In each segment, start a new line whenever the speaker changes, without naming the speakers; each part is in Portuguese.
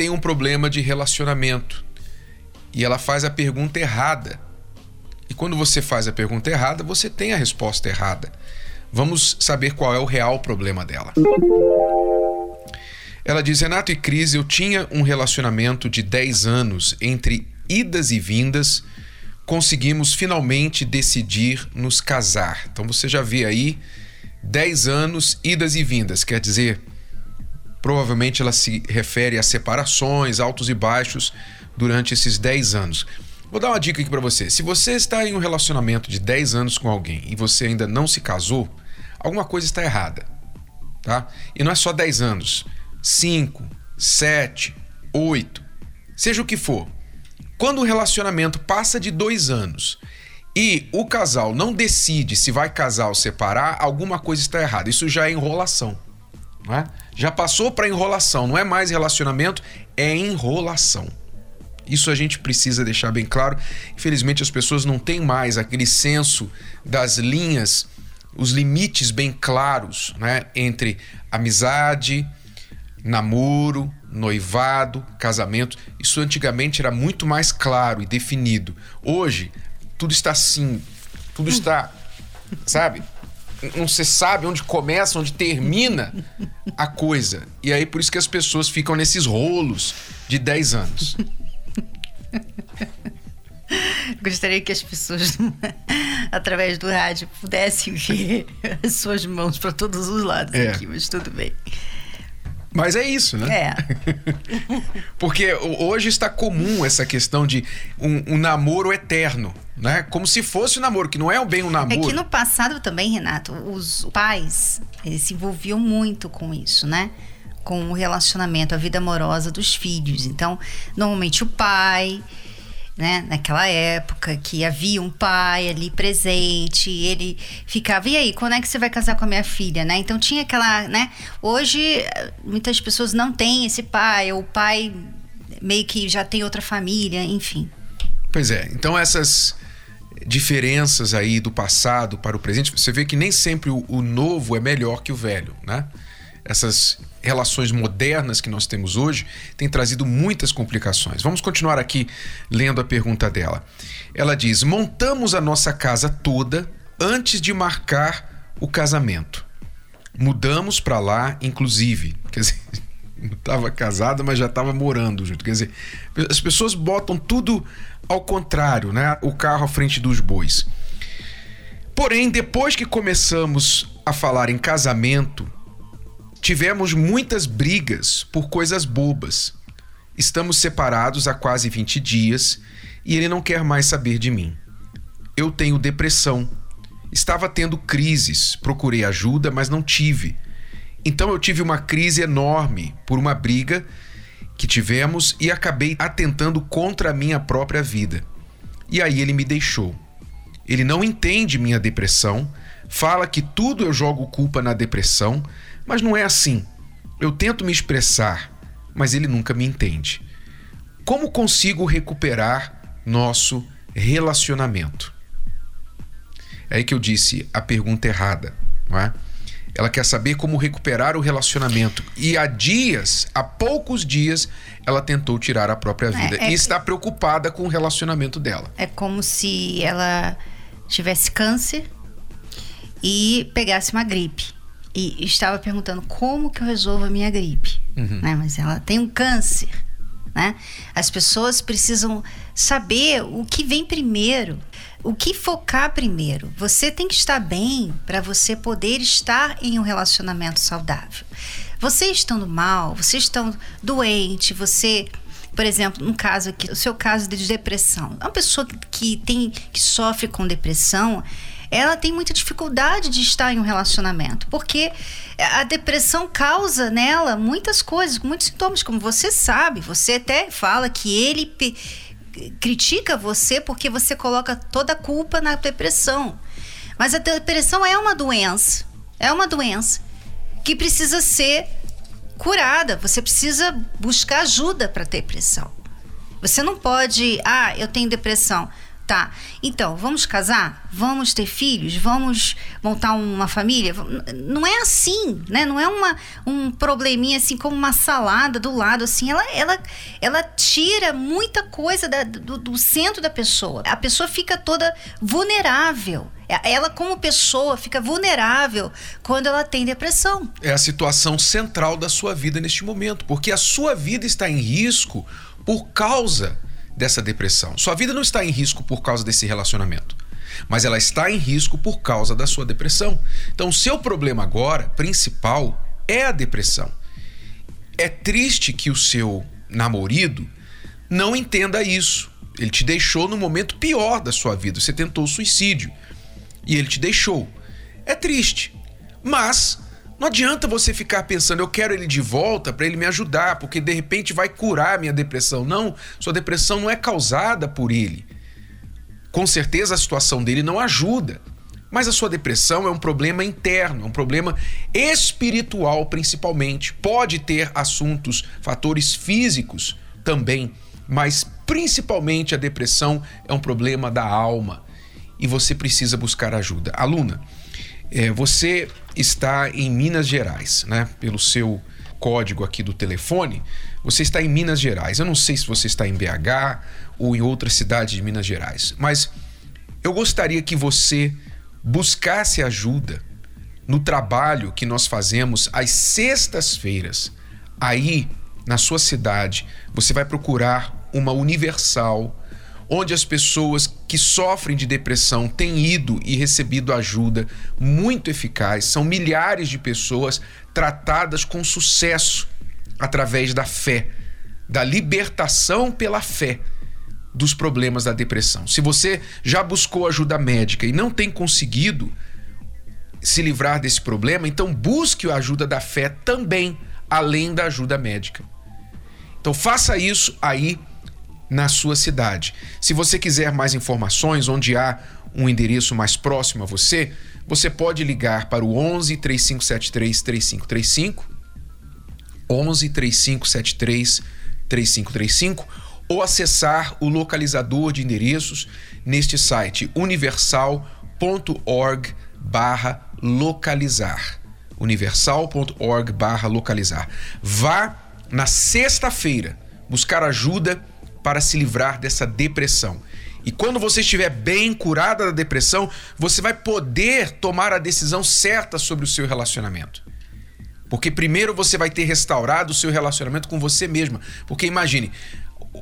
tem um problema de relacionamento e ela faz a pergunta errada. E quando você faz a pergunta errada, você tem a resposta errada. Vamos saber qual é o real problema dela. Ela diz: Renato e Cris, eu tinha um relacionamento de 10 anos entre idas e vindas. Conseguimos finalmente decidir nos casar. Então você já vê aí 10 anos, idas e vindas, quer dizer, Provavelmente ela se refere a separações, altos e baixos durante esses 10 anos. Vou dar uma dica aqui para você. Se você está em um relacionamento de 10 anos com alguém e você ainda não se casou, alguma coisa está errada. Tá? E não é só 10 anos. 5, 7, 8, seja o que for. Quando o relacionamento passa de dois anos e o casal não decide se vai casar ou separar, alguma coisa está errada. Isso já é enrolação. Não é? Já passou para enrolação, não é mais relacionamento, é enrolação. Isso a gente precisa deixar bem claro. Infelizmente, as pessoas não têm mais aquele senso das linhas, os limites bem claros né? entre amizade, namoro, noivado, casamento. Isso antigamente era muito mais claro e definido. Hoje, tudo está assim, tudo está, sabe? Não se sabe onde começa, onde termina a coisa. E aí por isso que as pessoas ficam nesses rolos de 10 anos.
Gostaria que as pessoas, através do rádio, pudessem ver as suas mãos para todos os lados é. aqui, mas tudo bem.
Mas é isso, né?
É.
Porque hoje está comum essa questão de um, um, namoro eterno, né? Como se fosse um namoro, que não é bem um namoro.
É que no passado também, Renato, os pais eles se envolviam muito com isso, né? Com o relacionamento, a vida amorosa dos filhos. Então, normalmente o pai né? Naquela época que havia um pai ali presente, ele ficava, e aí, quando é que você vai casar com a minha filha, né? Então tinha aquela, né? Hoje muitas pessoas não têm esse pai, ou o pai meio que já tem outra família, enfim.
Pois é, então essas diferenças aí do passado para o presente, você vê que nem sempre o, o novo é melhor que o velho, né? Essas relações modernas que nós temos hoje têm trazido muitas complicações. Vamos continuar aqui lendo a pergunta dela. Ela diz: Montamos a nossa casa toda antes de marcar o casamento. Mudamos para lá, inclusive. Quer dizer, não estava casada, mas já estava morando junto. Quer dizer, as pessoas botam tudo ao contrário, né? O carro à frente dos bois. Porém, depois que começamos a falar em casamento, Tivemos muitas brigas por coisas bobas. Estamos separados há quase 20 dias e ele não quer mais saber de mim. Eu tenho depressão. Estava tendo crises, procurei ajuda, mas não tive. Então eu tive uma crise enorme por uma briga que tivemos e acabei atentando contra a minha própria vida. E aí ele me deixou. Ele não entende minha depressão, fala que tudo eu jogo culpa na depressão, mas não é assim. Eu tento me expressar, mas ele nunca me entende. Como consigo recuperar nosso relacionamento? É aí que eu disse a pergunta errada, não é? Ela quer saber como recuperar o relacionamento. E há dias, há poucos dias, ela tentou tirar a própria é, vida. É, é, e está preocupada com o relacionamento dela.
É como se ela tivesse câncer e pegasse uma gripe e estava perguntando como que eu resolvo a minha gripe, uhum. né? Mas ela tem um câncer, né? As pessoas precisam saber o que vem primeiro, o que focar primeiro. Você tem que estar bem para você poder estar em um relacionamento saudável. Você estando mal, você estando doente, você por exemplo, no caso aqui, o seu caso de depressão. Uma pessoa que tem que sofre com depressão, ela tem muita dificuldade de estar em um relacionamento, porque a depressão causa nela muitas coisas, muitos sintomas, como você sabe. Você até fala que ele critica você porque você coloca toda a culpa na depressão. Mas a depressão é uma doença, é uma doença que precisa ser curada. Você precisa buscar ajuda para depressão. Você não pode, ah, eu tenho depressão. Tá. Então, vamos casar? Vamos ter filhos? Vamos montar uma família? Não é assim, né? Não é uma, um probleminha assim como uma salada do lado, assim. Ela, ela, ela tira muita coisa da, do, do centro da pessoa. A pessoa fica toda vulnerável. Ela, como pessoa, fica vulnerável quando ela tem depressão.
É a situação central da sua vida neste momento, porque a sua vida está em risco por causa dessa depressão. Sua vida não está em risco por causa desse relacionamento, mas ela está em risco por causa da sua depressão. Então, o seu problema agora, principal, é a depressão. É triste que o seu namorado não entenda isso. Ele te deixou no momento pior da sua vida. Você tentou suicídio e ele te deixou. É triste, mas não adianta você ficar pensando, eu quero ele de volta para ele me ajudar, porque de repente vai curar minha depressão. Não, sua depressão não é causada por ele. Com certeza a situação dele não ajuda. Mas a sua depressão é um problema interno, é um problema espiritual principalmente. Pode ter assuntos, fatores físicos também, mas principalmente a depressão é um problema da alma e você precisa buscar ajuda. Aluna, é, você está em Minas Gerais, né? Pelo seu código aqui do telefone, você está em Minas Gerais. Eu não sei se você está em BH ou em outra cidade de Minas Gerais, mas eu gostaria que você buscasse ajuda no trabalho que nós fazemos às sextas-feiras. Aí, na sua cidade, você vai procurar uma universal onde as pessoas que sofrem de depressão têm ido e recebido ajuda muito eficaz. São milhares de pessoas tratadas com sucesso através da fé, da libertação pela fé dos problemas da depressão. Se você já buscou ajuda médica e não tem conseguido se livrar desse problema, então busque a ajuda da fé também, além da ajuda médica. Então faça isso aí na sua cidade. Se você quiser mais informações, onde há um endereço mais próximo a você, você pode ligar para o 11 3573 3535, 11 3573 3535 ou acessar o localizador de endereços neste site universal.org/localizar. universal.org/localizar. Vá na sexta-feira buscar ajuda para se livrar dessa depressão. E quando você estiver bem curada da depressão, você vai poder tomar a decisão certa sobre o seu relacionamento. Porque primeiro você vai ter restaurado o seu relacionamento com você mesma. Porque imagine,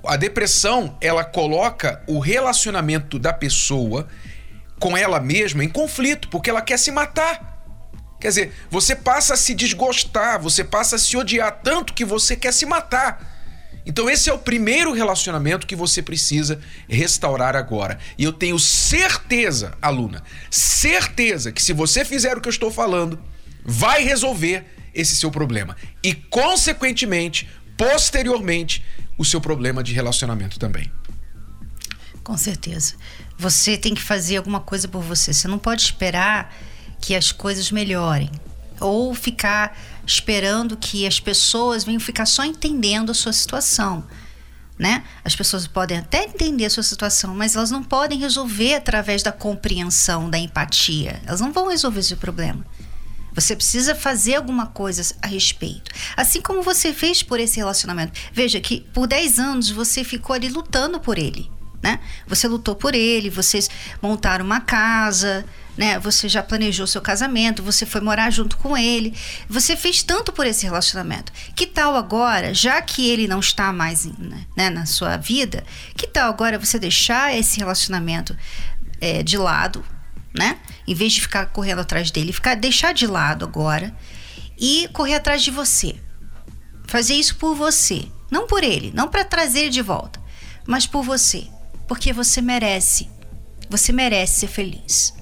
a depressão, ela coloca o relacionamento da pessoa com ela mesma em conflito, porque ela quer se matar. Quer dizer, você passa a se desgostar, você passa a se odiar tanto que você quer se matar. Então, esse é o primeiro relacionamento que você precisa restaurar agora. E eu tenho certeza, aluna, certeza que se você fizer o que eu estou falando, vai resolver esse seu problema. E, consequentemente, posteriormente, o seu problema de relacionamento também.
Com certeza. Você tem que fazer alguma coisa por você. Você não pode esperar que as coisas melhorem ou ficar esperando que as pessoas venham ficar só entendendo a sua situação. Né? As pessoas podem até entender a sua situação, mas elas não podem resolver através da compreensão, da empatia. Elas não vão resolver esse problema. Você precisa fazer alguma coisa a respeito. Assim como você fez por esse relacionamento. Veja que por 10 anos você ficou ali lutando por ele. Né? Você lutou por ele, vocês montaram uma casa, né? Você já planejou seu casamento, você foi morar junto com ele, você fez tanto por esse relacionamento. Que tal agora, já que ele não está mais né, né, na sua vida, que tal agora você deixar esse relacionamento é, de lado, né? Em vez de ficar correndo atrás dele, ficar deixar de lado agora e correr atrás de você. Fazer isso por você, não por ele, não para trazer ele de volta, mas por você, porque você merece. Você merece ser feliz.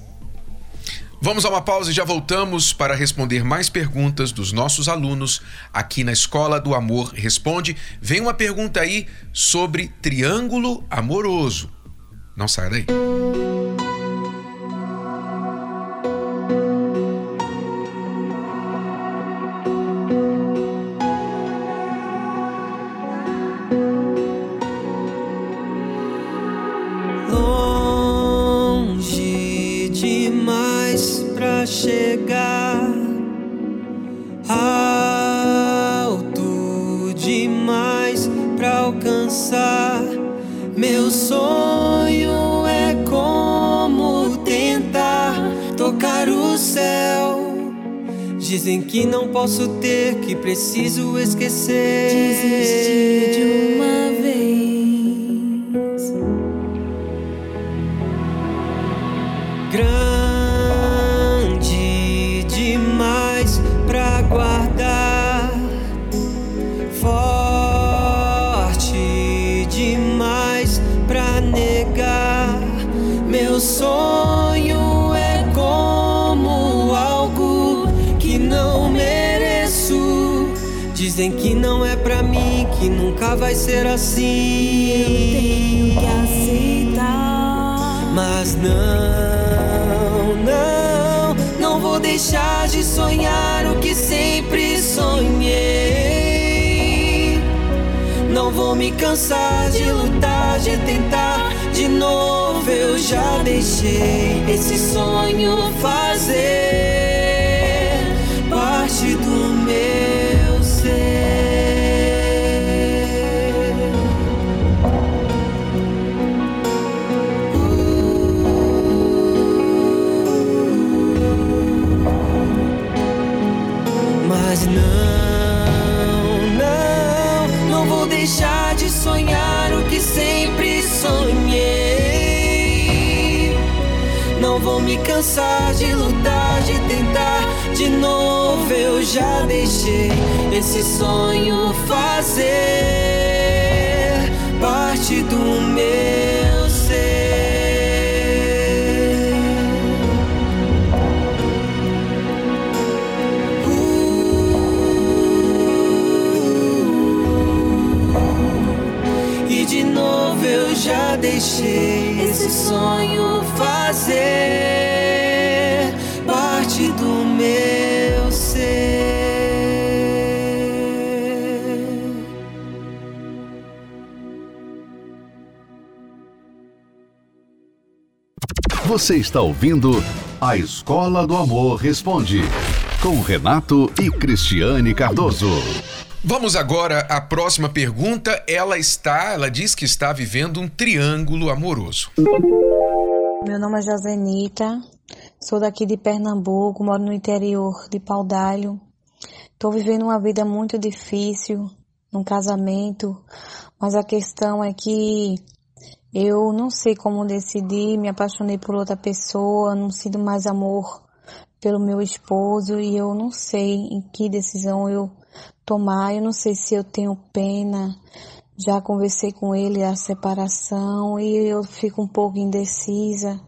Vamos a uma pausa e já voltamos para responder mais perguntas dos nossos alunos aqui na Escola do Amor Responde. Vem uma pergunta aí sobre triângulo amoroso. Não saia daí.
Dizem preciso esquecer. Dizem que não é pra mim, que nunca vai ser assim.
Eu tenho que aceitar.
Mas não, não, não vou deixar de sonhar o que sempre sonhei. Não vou me cansar de lutar, de tentar de novo. Eu já deixei esse sonho fazer esse sonho
Você está ouvindo A Escola do Amor Responde, com Renato e Cristiane Cardoso.
Vamos agora à próxima pergunta. Ela está, ela diz que está vivendo um triângulo amoroso.
Meu nome é Josenita, sou daqui de Pernambuco, moro no interior de Paudalho. Estou vivendo uma vida muito difícil, num casamento, mas a questão é que eu não sei como decidir, me apaixonei por outra pessoa, não sinto mais amor pelo meu esposo e eu não sei em que decisão eu tomar. Eu não sei se eu tenho pena. Já conversei com ele a separação e eu fico um pouco indecisa.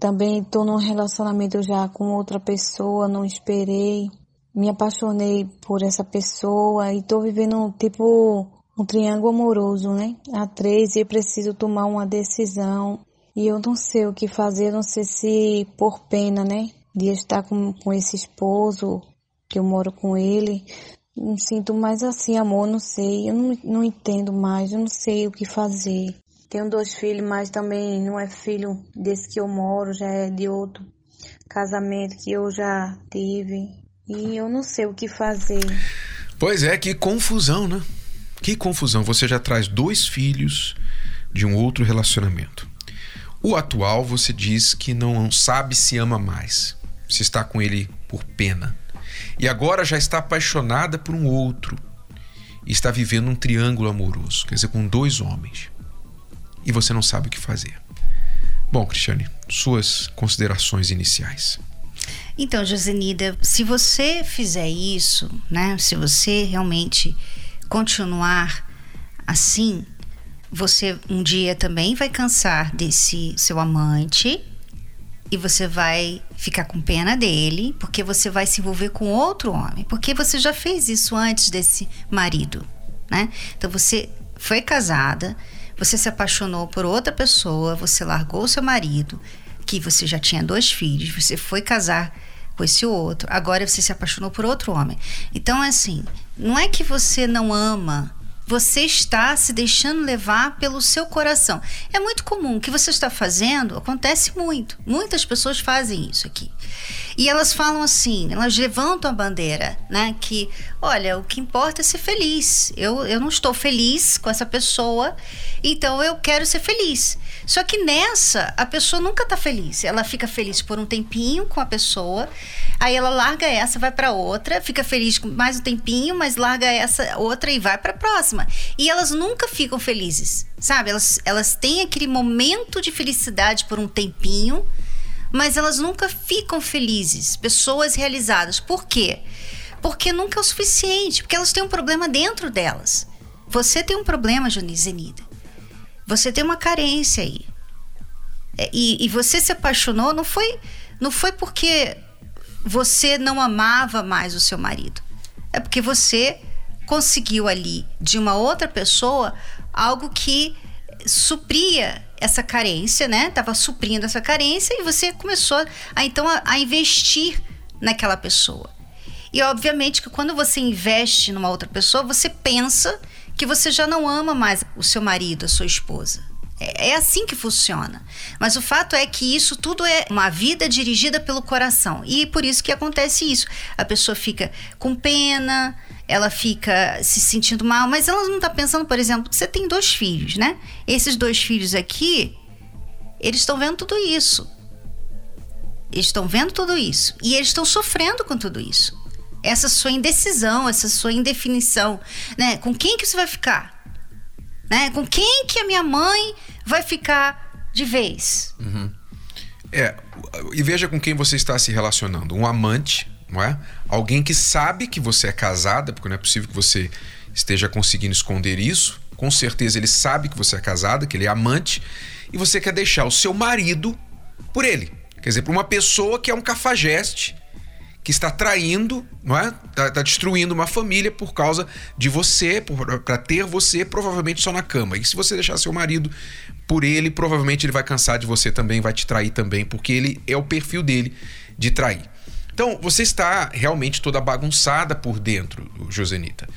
Também estou num relacionamento já com outra pessoa, não esperei. Me apaixonei por essa pessoa e estou vivendo tipo um triângulo amoroso, né? A três e preciso tomar uma decisão. E eu não sei o que fazer, não sei se por pena, né? De estar com, com esse esposo, que eu moro com ele, não sinto mais assim, amor, não sei, eu não, não entendo mais, eu não sei o que fazer. Tenho dois filhos, mas também não é filho desse que eu moro, já é de outro casamento que eu já tive. E eu não sei o que fazer.
Pois é, que confusão, né? Que confusão. Você já traz dois filhos de um outro relacionamento. O atual você diz que não sabe se ama mais. Se está com ele por pena e agora já está apaixonada por um outro e está vivendo um triângulo amoroso, quer dizer, com dois homens. E você não sabe o que fazer. Bom, Cristiane, suas considerações iniciais.
Então, Josenida, se você fizer isso, né, se você realmente continuar assim, você um dia também vai cansar desse seu amante e você vai ficar com pena dele, porque você vai se envolver com outro homem, porque você já fez isso antes desse marido, né? Então você foi casada, você se apaixonou por outra pessoa, você largou seu marido, que você já tinha dois filhos, você foi casar com esse outro, agora você se apaixonou por outro homem. Então, é assim, não é que você não ama você está se deixando levar pelo seu coração. É muito comum. O que você está fazendo acontece muito. Muitas pessoas fazem isso aqui. E elas falam assim, elas levantam a bandeira, né? Que, olha, o que importa é ser feliz. Eu, eu não estou feliz com essa pessoa, então eu quero ser feliz. Só que nessa, a pessoa nunca está feliz. Ela fica feliz por um tempinho com a pessoa, aí ela larga essa, vai para outra, fica feliz com mais um tempinho, mas larga essa outra e vai para a próxima. E elas nunca ficam felizes, sabe? Elas, elas têm aquele momento de felicidade por um tempinho mas elas nunca ficam felizes, pessoas realizadas. Por quê? Porque nunca é o suficiente, porque elas têm um problema dentro delas. Você tem um problema, Zenida. Você tem uma carência aí. É, e, e você se apaixonou, não foi, não foi porque você não amava mais o seu marido. É porque você conseguiu ali, de uma outra pessoa, algo que supria essa carência, né? Tava suprindo essa carência e você começou a então a, a investir naquela pessoa. E obviamente que quando você investe numa outra pessoa, você pensa que você já não ama mais o seu marido, a sua esposa. É, é assim que funciona. Mas o fato é que isso tudo é uma vida dirigida pelo coração. E por isso que acontece isso. A pessoa fica com pena, ela fica se sentindo mal, mas ela não está pensando, por exemplo, que você tem dois filhos, né? Esses dois filhos aqui, eles estão vendo tudo isso. Eles estão vendo tudo isso. E eles estão sofrendo com tudo isso. Essa sua indecisão, essa sua indefinição, né? Com quem que você vai ficar? Né? Com quem que a minha mãe vai ficar de vez?
Uhum. É, e veja com quem você está se relacionando. Um amante não é? Alguém que sabe que você é casada, porque não é possível que você esteja conseguindo esconder isso. Com certeza ele sabe que você é casada, que ele é amante, e você quer deixar o seu marido por ele. Quer dizer, por uma pessoa que é um cafajeste, que está traindo, não é? Está tá destruindo uma família por causa de você, para ter você provavelmente só na cama. E se você deixar seu marido por ele, provavelmente ele vai cansar de você também, vai te trair também, porque ele é o perfil dele de trair. Então, você está realmente toda bagunçada por dentro, Josenita.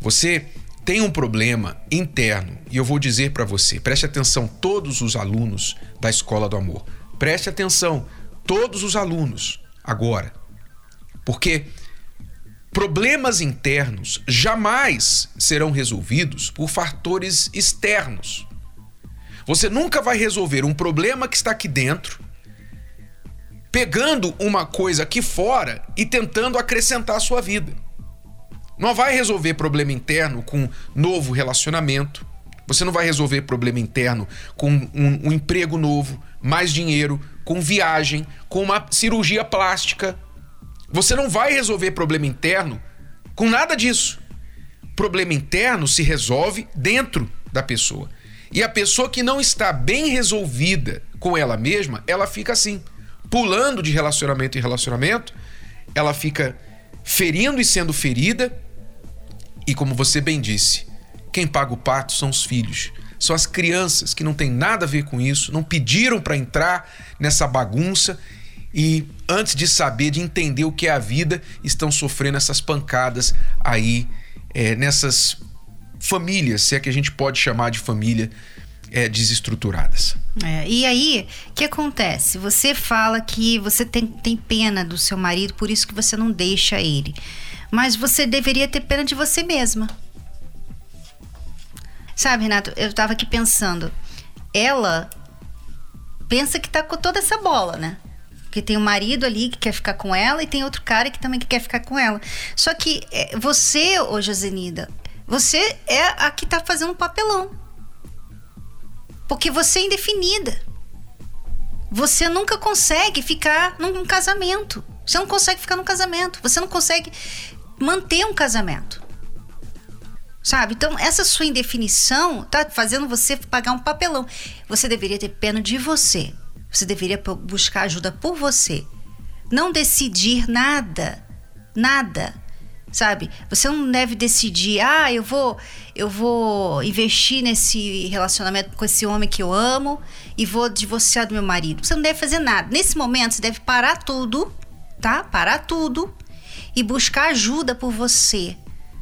Você tem um problema interno e eu vou dizer para você, preste atenção todos os alunos da Escola do Amor. Preste atenção todos os alunos agora. Porque problemas internos jamais serão resolvidos por fatores externos. Você nunca vai resolver um problema que está aqui dentro pegando uma coisa aqui fora e tentando acrescentar a sua vida. Não vai resolver problema interno com novo relacionamento. Você não vai resolver problema interno com um, um emprego novo, mais dinheiro, com viagem, com uma cirurgia plástica. Você não vai resolver problema interno com nada disso. Problema interno se resolve dentro da pessoa. E a pessoa que não está bem resolvida com ela mesma, ela fica assim pulando de relacionamento em relacionamento, ela fica ferindo e sendo ferida. E como você bem disse, quem paga o pato são os filhos. São as crianças que não têm nada a ver com isso, não pediram para entrar nessa bagunça e antes de saber, de entender o que é a vida, estão sofrendo essas pancadas aí é, nessas famílias, se é que a gente pode chamar de família é, desestruturadas.
É, e aí, o que acontece? Você fala que você tem, tem pena do seu marido, por isso que você não deixa ele. Mas você deveria ter pena de você mesma. Sabe, Renato, eu tava aqui pensando. Ela pensa que tá com toda essa bola, né? Que tem um marido ali que quer ficar com ela e tem outro cara que também quer ficar com ela. Só que é, você, ô Josenida, você é a que tá fazendo um papelão. Porque você é indefinida. Você nunca consegue ficar num casamento. Você não consegue ficar num casamento. Você não consegue manter um casamento. Sabe? Então, essa sua indefinição tá fazendo você pagar um papelão. Você deveria ter pena de você. Você deveria buscar ajuda por você. Não decidir nada. Nada. Sabe? Você não deve decidir, ah, eu vou, eu vou investir nesse relacionamento com esse homem que eu amo e vou divorciar do meu marido. Você não deve fazer nada. Nesse momento, você deve parar tudo, tá? Parar tudo e buscar ajuda por você,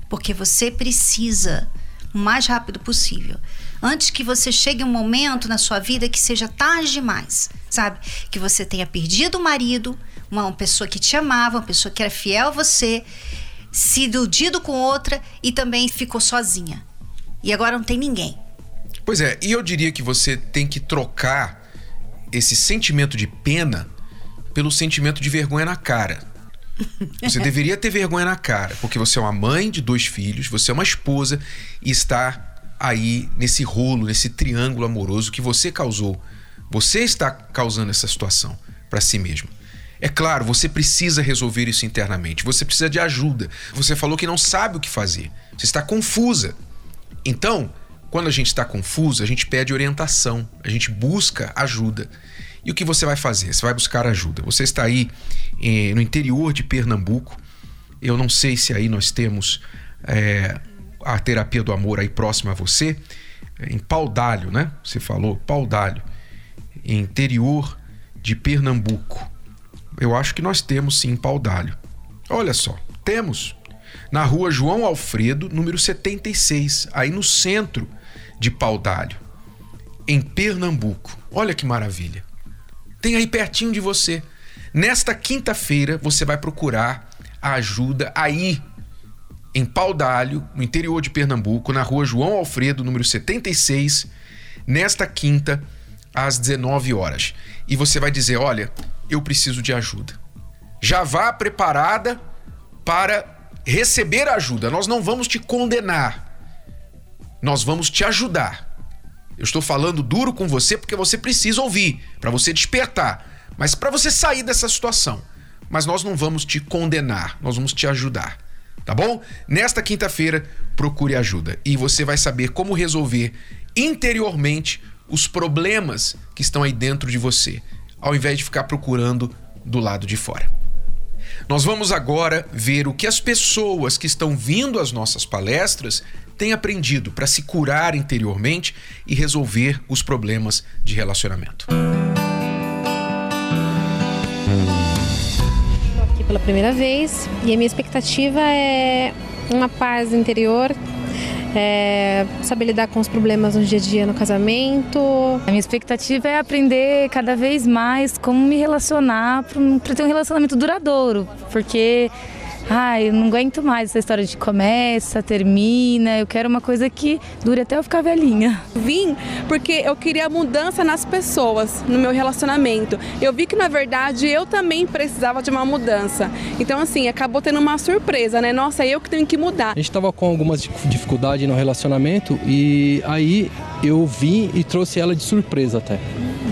porque você precisa o mais rápido possível. Antes que você chegue um momento na sua vida que seja tarde demais, sabe? Que você tenha perdido o marido, uma pessoa que te amava, uma pessoa que era fiel a você, se iludido com outra e também ficou sozinha. E agora não tem ninguém.
Pois é, e eu diria que você tem que trocar esse sentimento de pena pelo sentimento de vergonha na cara. Você deveria ter vergonha na cara, porque você é uma mãe de dois filhos, você é uma esposa e está aí nesse rolo, nesse triângulo amoroso que você causou. Você está causando essa situação para si mesmo. É claro, você precisa resolver isso internamente, você precisa de ajuda. Você falou que não sabe o que fazer, você está confusa. Então, quando a gente está confuso, a gente pede orientação, a gente busca ajuda. E o que você vai fazer? Você vai buscar ajuda. Você está aí eh, no interior de Pernambuco. Eu não sei se aí nós temos eh, a terapia do amor aí próxima a você. Em Paudalho, né? Você falou Paudalho, interior de Pernambuco. Eu acho que nós temos sim Paudalho. Olha só, temos na rua João Alfredo, número 76, aí no centro de Paudalho, em Pernambuco. Olha que maravilha. Tem aí pertinho de você. Nesta quinta-feira você vai procurar a ajuda aí em Paudalho, no interior de Pernambuco, na rua João Alfredo, número 76, nesta quinta às 19 horas. E você vai dizer: "Olha, eu preciso de ajuda". Já vá preparada para receber ajuda. Nós não vamos te condenar. Nós vamos te ajudar. Eu estou falando duro com você porque você precisa ouvir, para você despertar, mas para você sair dessa situação. Mas nós não vamos te condenar, nós vamos te ajudar. Tá bom? Nesta quinta-feira, procure ajuda e você vai saber como resolver interiormente os problemas que estão aí dentro de você, ao invés de ficar procurando do lado de fora. Nós vamos agora ver o que as pessoas que estão vindo às nossas palestras têm aprendido para se curar interiormente e resolver os problemas de relacionamento.
Estou aqui pela primeira vez e a minha expectativa é uma paz interior, é saber lidar com os problemas no dia a dia no casamento.
A minha expectativa é aprender cada vez mais como me relacionar para ter um relacionamento duradouro, porque ai, eu não aguento mais essa história de começa, termina. Eu quero uma coisa que dure até eu ficar velhinha.
Vim porque eu queria mudança nas pessoas, no meu relacionamento. Eu vi que na verdade eu também precisava de uma mudança. Então assim, acabou tendo uma surpresa, né? Nossa, eu que tenho que mudar.
A gente estava com algumas dificuldades no relacionamento e aí eu vim e trouxe ela de surpresa até.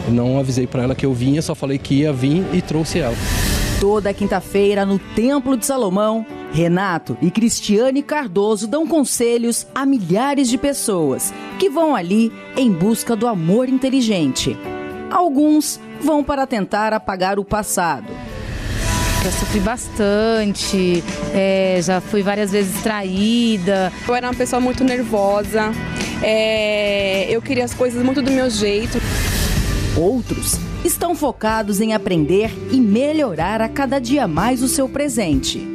Não avisei para ela que eu vinha, só falei que ia vir e trouxe ela.
Toda quinta-feira no Templo de Salomão, Renato e Cristiane Cardoso dão conselhos a milhares de pessoas que vão ali em busca do amor inteligente. Alguns vão para tentar apagar o passado.
Já sofri bastante, é, já fui várias vezes traída.
Eu era uma pessoa muito nervosa, é, eu queria as coisas muito do meu jeito.
Outros estão focados em aprender e melhorar a cada dia mais o seu presente.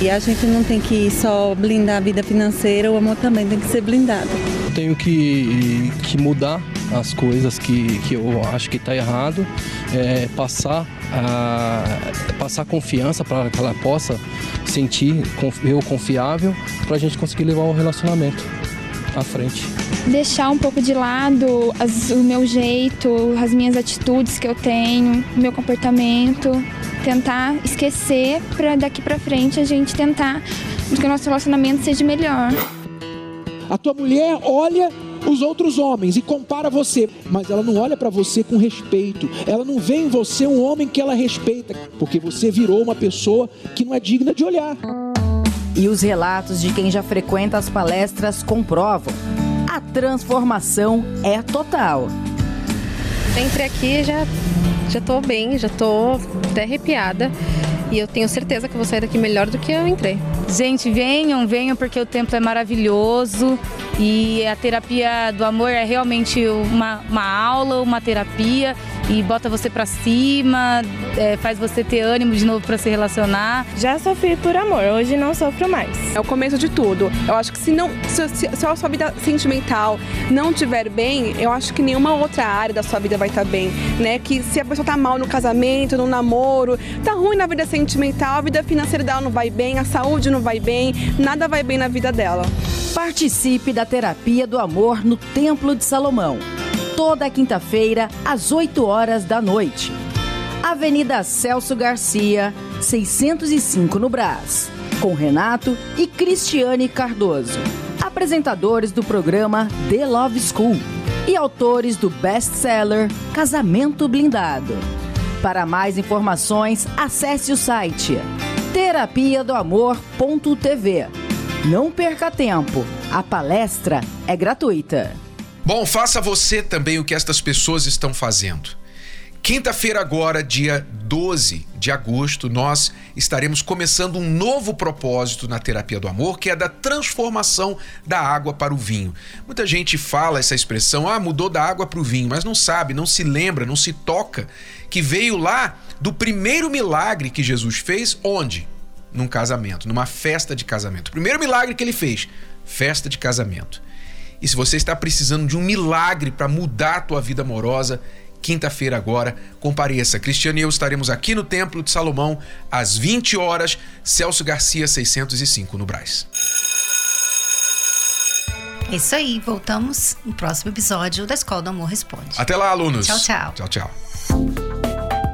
E a gente não tem que só blindar a vida financeira, o amor também tem que ser blindado.
Eu tenho que, que mudar as coisas que, que eu acho que está errado, é, passar, a, passar confiança para que ela possa sentir eu confiável para a gente conseguir levar o relacionamento à frente.
Deixar um pouco de lado as, o meu jeito, as minhas atitudes que eu tenho, o meu comportamento, tentar esquecer para daqui para frente a gente tentar que o nosso relacionamento seja melhor.
A tua mulher olha os outros homens e compara você, mas ela não olha para você com respeito. Ela não vê em você um homem que ela respeita, porque você virou uma pessoa que não é digna de olhar.
E os relatos de quem já frequenta as palestras comprovam. A transformação é total.
Entrei aqui já já tô bem, já tô até arrepiada. E eu tenho certeza que vou sair daqui melhor do que eu entrei.
Gente, venham, venham, porque o templo é maravilhoso e a terapia do amor é realmente uma, uma aula, uma terapia e bota você pra cima, é, faz você ter ânimo de novo pra se relacionar.
Já sofri por amor, hoje não sofro mais.
É o começo de tudo. Eu acho que se não, se, se, se a sua vida sentimental não estiver bem, eu acho que nenhuma outra área da sua vida vai estar bem, né? Que se a pessoa tá mal no casamento, no namoro, tá ruim na vida sentimental, a vida financeira dela não vai bem, a saúde não vai bem, nada vai bem na vida dela.
Participe da terapia do amor no Templo de Salomão. Toda quinta-feira, às 8 horas da noite. Avenida Celso Garcia, 605 no Brás. Com Renato e Cristiane Cardoso. Apresentadores do programa The Love School e autores do best-seller Casamento Blindado. Para mais informações, acesse o site terapia do amor.tv. Não perca tempo, a palestra é gratuita.
Bom, faça você também o que estas pessoas estão fazendo. Quinta-feira, agora, dia 12 de agosto, nós estaremos começando um novo propósito na terapia do amor, que é da transformação da água para o vinho. Muita gente fala essa expressão, ah, mudou da água para o vinho, mas não sabe, não se lembra, não se toca que veio lá do primeiro milagre que Jesus fez, onde? Num casamento, numa festa de casamento. Primeiro milagre que ele fez, festa de casamento. E se você está precisando de um milagre para mudar a tua vida amorosa, quinta-feira agora, compareça. Cristiano e eu estaremos aqui no Templo de Salomão às 20 horas, Celso Garcia 605 no Braz.
É isso aí, voltamos no próximo episódio da Escola do Amor Responde.
Até lá, alunos.
Tchau, tchau.
Tchau, tchau.